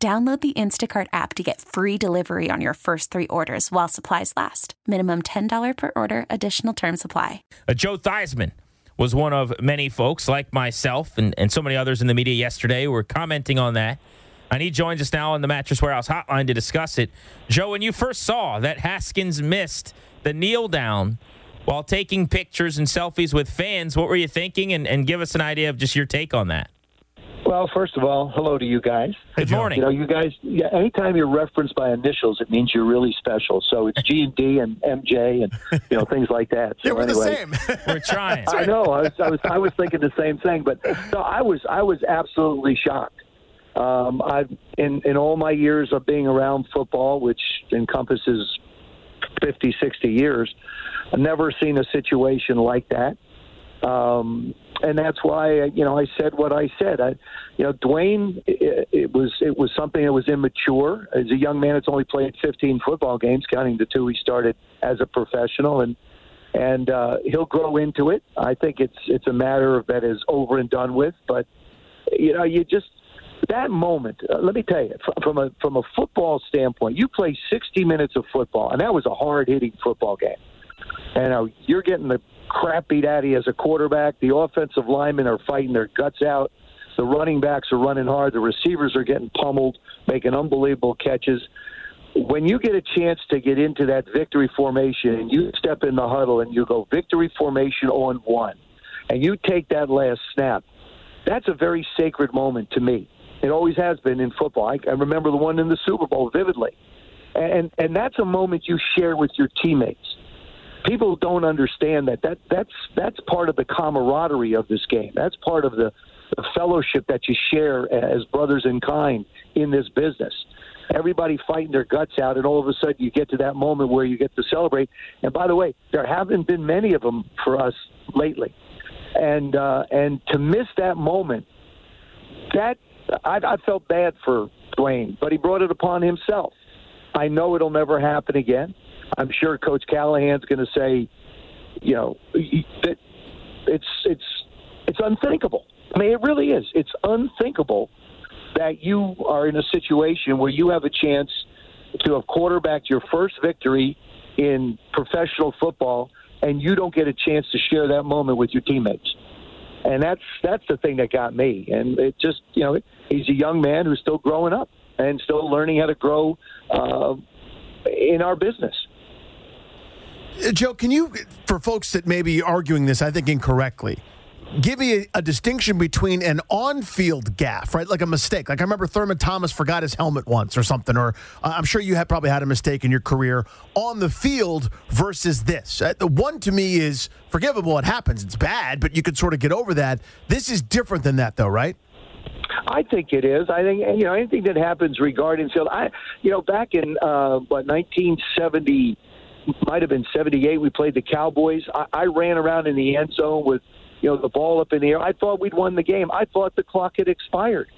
Download the Instacart app to get free delivery on your first three orders while supplies last. Minimum $10 per order, additional term supply. Uh, Joe Theismann was one of many folks like myself and, and so many others in the media yesterday who were commenting on that. And he joins us now on the Mattress Warehouse hotline to discuss it. Joe, when you first saw that Haskins missed the kneel down while taking pictures and selfies with fans, what were you thinking? And, and give us an idea of just your take on that. Well, first of all, hello to you guys. Good morning. You know, you guys. Yeah, anytime you're referenced by initials, it means you're really special. So it's G and D and MJ and you know things like that. So yeah, we're anyway, the same. We're trying. I know. I was, I was I was thinking the same thing, but no, I was I was absolutely shocked. Um, I've in in all my years of being around football, which encompasses 50, 60 years, I've never seen a situation like that. Um, and that's why you know I said what I said. I, you know, Dwayne, it, it was it was something that was immature. As a young man, it's only played 15 football games, counting the two he started as a professional, and and uh, he'll grow into it. I think it's it's a matter of that is over and done with. But you know, you just that moment. Uh, let me tell you, from a from a football standpoint, you play 60 minutes of football, and that was a hard hitting football game. And uh, you're getting the crap beat out of you as a quarterback. The offensive linemen are fighting their guts out. The running backs are running hard. The receivers are getting pummeled, making unbelievable catches. When you get a chance to get into that victory formation and you step in the huddle and you go victory formation on one, and you take that last snap, that's a very sacred moment to me. It always has been in football. I, I remember the one in the Super Bowl vividly, and and that's a moment you share with your teammates people don't understand that that that's that's part of the camaraderie of this game. That's part of the, the fellowship that you share as brothers in kind in this business. Everybody fighting their guts out, and all of a sudden you get to that moment where you get to celebrate. And by the way, there haven't been many of them for us lately, and uh, and to miss that moment, that I, I felt bad for Dwayne, but he brought it upon himself. I know it'll never happen again. I'm sure Coach Callahan's going to say, you know, that it's it's it's unthinkable. I mean, it really is. It's unthinkable that you are in a situation where you have a chance to have quarterbacked your first victory in professional football, and you don't get a chance to share that moment with your teammates. And that's that's the thing that got me. And it just, you know, he's a young man who's still growing up and still learning how to grow uh, in our business. Uh, Joe, can you, for folks that may be arguing this, I think incorrectly, give me a, a distinction between an on-field gaff, right, like a mistake. Like I remember Thurman Thomas forgot his helmet once or something, or uh, I'm sure you had probably had a mistake in your career on the field versus this. Uh, the one to me is forgivable. It happens. It's bad, but you could sort of get over that. This is different than that, though, right? I think it is. I think you know anything that happens regarding field. I you know back in uh, what 1970 might have been 78. We played the Cowboys. I, I ran around in the end zone with you know the ball up in the air. I thought we'd won the game. I thought the clock had expired.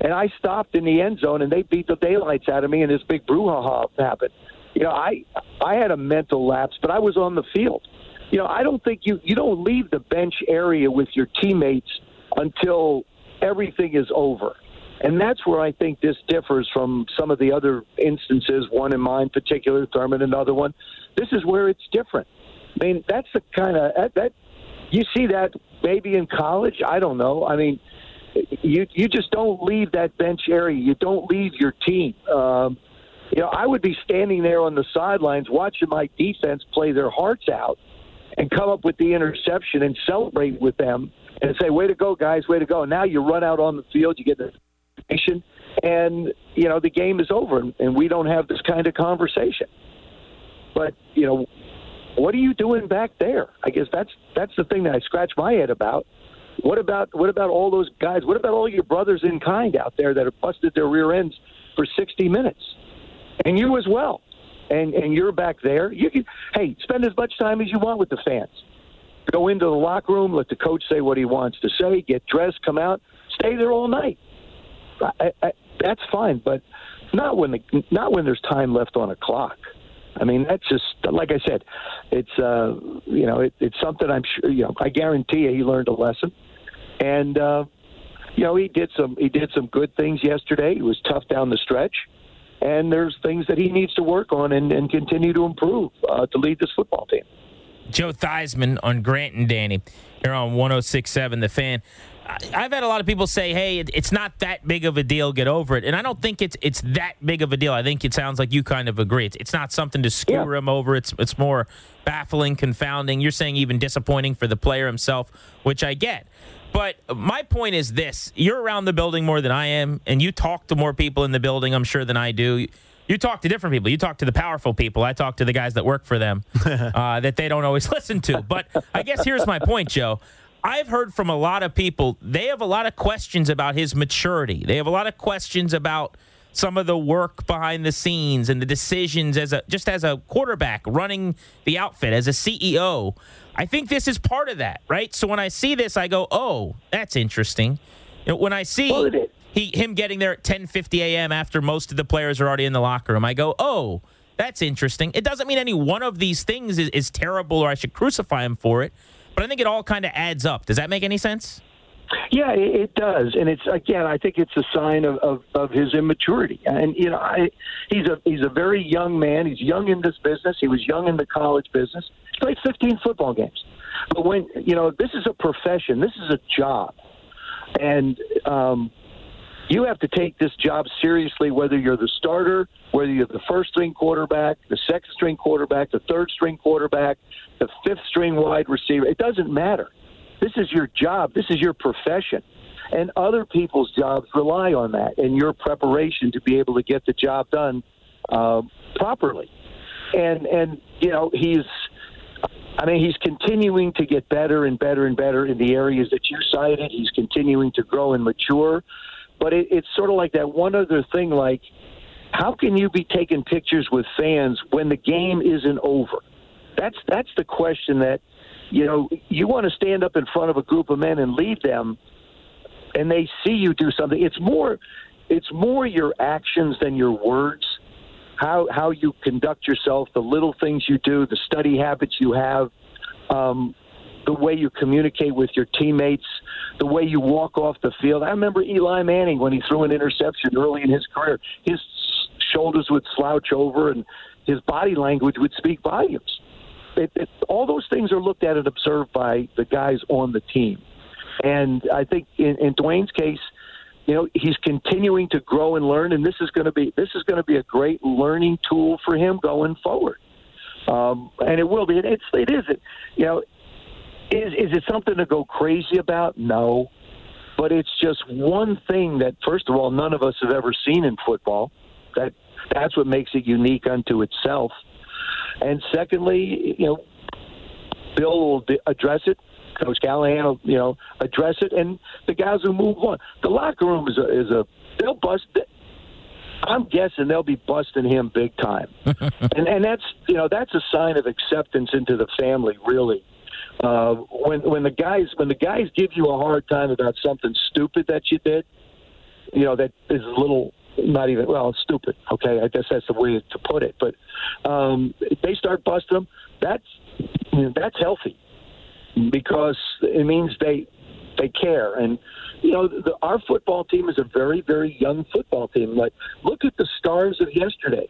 And I stopped in the end zone, and they beat the daylights out of me, and this big brouhaha happened. You know, I I had a mental lapse, but I was on the field. You know, I don't think you you don't leave the bench area with your teammates until everything is over. And that's where I think this differs from some of the other instances, one in mine particular, Thurman another one. This is where it's different. I mean, that's the kind of that, that you see that maybe in college. I don't know. I mean, you you just don't leave that bench area. You don't leave your team. Um, you know, I would be standing there on the sidelines watching my defense play their hearts out and come up with the interception and celebrate with them and say, "Way to go, guys! Way to go!" Now you run out on the field, you get the and you know the game is over, and, and we don't have this kind of conversation. But you know, what are you doing back there? I guess that's that's the thing that I scratch my head about. What about what about all those guys? What about all your brothers in kind out there that have busted their rear ends for 60 minutes, and you as well. And and you're back there. You can hey spend as much time as you want with the fans. Go into the locker room, let the coach say what he wants to say, get dressed, come out, stay there all night. I, I, that's fine, but not when the not when there's time left on a clock. I mean, that's just like I said. It's uh, you know, it, it's something I'm sure. You know, I guarantee you, he learned a lesson, and uh, you know, he did some he did some good things yesterday. He was tough down the stretch, and there's things that he needs to work on and, and continue to improve uh, to lead this football team. Joe Theismann on Grant and Danny here on 106.7 The Fan. I've had a lot of people say, "Hey, it's not that big of a deal. Get over it." And I don't think it's it's that big of a deal. I think it sounds like you kind of agree. It's, it's not something to skewer yeah. him over. It's it's more baffling, confounding. You're saying even disappointing for the player himself, which I get. But my point is this: you're around the building more than I am, and you talk to more people in the building, I'm sure, than I do. You talk to different people. You talk to the powerful people. I talk to the guys that work for them uh, that they don't always listen to. But I guess here's my point, Joe. I've heard from a lot of people, they have a lot of questions about his maturity. They have a lot of questions about some of the work behind the scenes and the decisions as a just as a quarterback running the outfit as a CEO. I think this is part of that, right? So when I see this, I go, "Oh, that's interesting." You know, when I see he him getting there at 10:50 a.m. after most of the players are already in the locker room, I go, "Oh, that's interesting." It doesn't mean any one of these things is, is terrible or I should crucify him for it, but I think it all kind of adds up. Does that make any sense? Yeah, it does, and it's again. I think it's a sign of, of, of his immaturity. And you know, I, he's a he's a very young man. He's young in this business. He was young in the college business. He played 15 football games. But when you know, this is a profession. This is a job, and um, you have to take this job seriously. Whether you're the starter, whether you're the first string quarterback, the second string quarterback, the third string quarterback, the fifth string wide receiver. It doesn't matter this is your job. This is your profession. And other people's jobs rely on that and your preparation to be able to get the job done uh, properly. And and you know he's, I mean he's continuing to get better and better and better in the areas that you cited. He's continuing to grow and mature. But it, it's sort of like that one other thing, like how can you be taking pictures with fans when the game isn't over? That's that's the question that you know, you want to stand up in front of a group of men and lead them, and they see you do something. It's more, it's more your actions than your words. How how you conduct yourself, the little things you do, the study habits you have, um, the way you communicate with your teammates, the way you walk off the field. I remember Eli Manning when he threw an interception early in his career. His shoulders would slouch over, and his body language would speak volumes it, it, all those things are looked at and observed by the guys on the team. And I think in, in Dwayne's case, you know, he's continuing to grow and learn, and this is going to be this is going to be a great learning tool for him going forward. Um, and it will be. It's it is it. You know, is is it something to go crazy about? No, but it's just one thing that, first of all, none of us have ever seen in football. That that's what makes it unique unto itself. And secondly, you know, Bill will address it. Coach Callahan will, you know, address it, and the guys who move on. The locker room is a is a they'll bust. I'm guessing they'll be busting him big time, and and that's you know that's a sign of acceptance into the family, really. Uh, when when the guys when the guys give you a hard time about something stupid that you did, you know that is a little not even well stupid okay? I guess that's the way to put it. But um, they start busting them that's that's healthy because it means they they care. And you know the, our football team is a very very young football team. Like look at the stars of yesterday.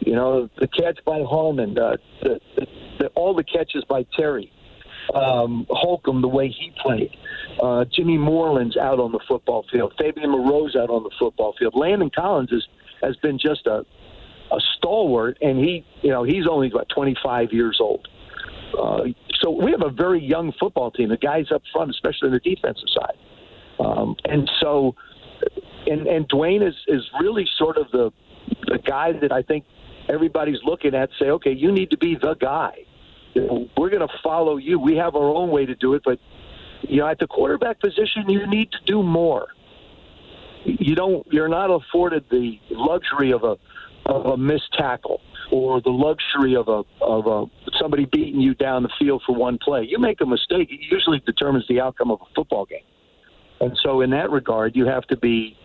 You know the catch by Harmon uh, the, the, the, all the catches by Terry um, Holcomb the way he played. Uh, Jimmy Moreland's out on the football field. Fabian Moreau's out on the football field. Landon Collins is, has been just a, a stalwart, and he, you know, he's only about 25 years old. Uh, so we have a very young football team. The guys up front, especially on the defensive side, um, and so, and and Dwayne is is really sort of the the guy that I think everybody's looking at. Say, okay, you need to be the guy we're going to follow you. We have our own way to do it, but you know, at the quarterback position, you need to do more. you don't you're not afforded the luxury of a of a missed tackle or the luxury of a of a somebody beating you down the field for one play. You make a mistake, it usually determines the outcome of a football game. And so in that regard, you have to be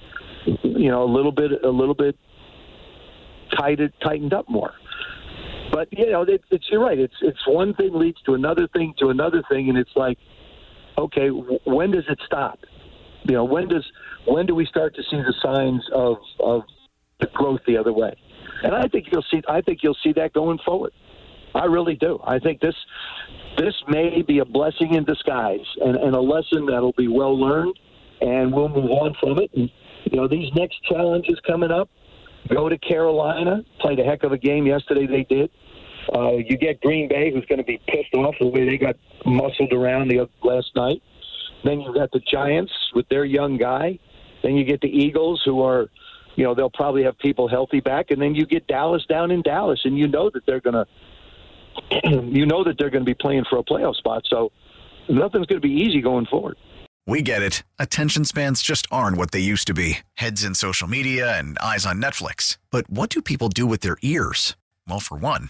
you know a little bit a little bit tightened tightened up more. But you know, it, it's you're right. It's it's one thing leads to another thing to another thing, and it's like, okay, when does it stop? You know, when does when do we start to see the signs of of the growth the other way? And I think you'll see. I think you'll see that going forward. I really do. I think this this may be a blessing in disguise and, and a lesson that'll be well learned, and we'll move on from it. And you know, these next challenges coming up. Go to Carolina. Played a heck of a game yesterday. They did. Uh, you get Green Bay, who's going to be pissed off the way they got muscled around the last night. Then you've got the Giants with their young guy. Then you get the Eagles, who are, you know, they'll probably have people healthy back. And then you get Dallas down in Dallas, and you know that they're going to, you know that they're going to be playing for a playoff spot. So nothing's going to be easy going forward. We get it. Attention spans just aren't what they used to be heads in social media and eyes on Netflix. But what do people do with their ears? Well, for one,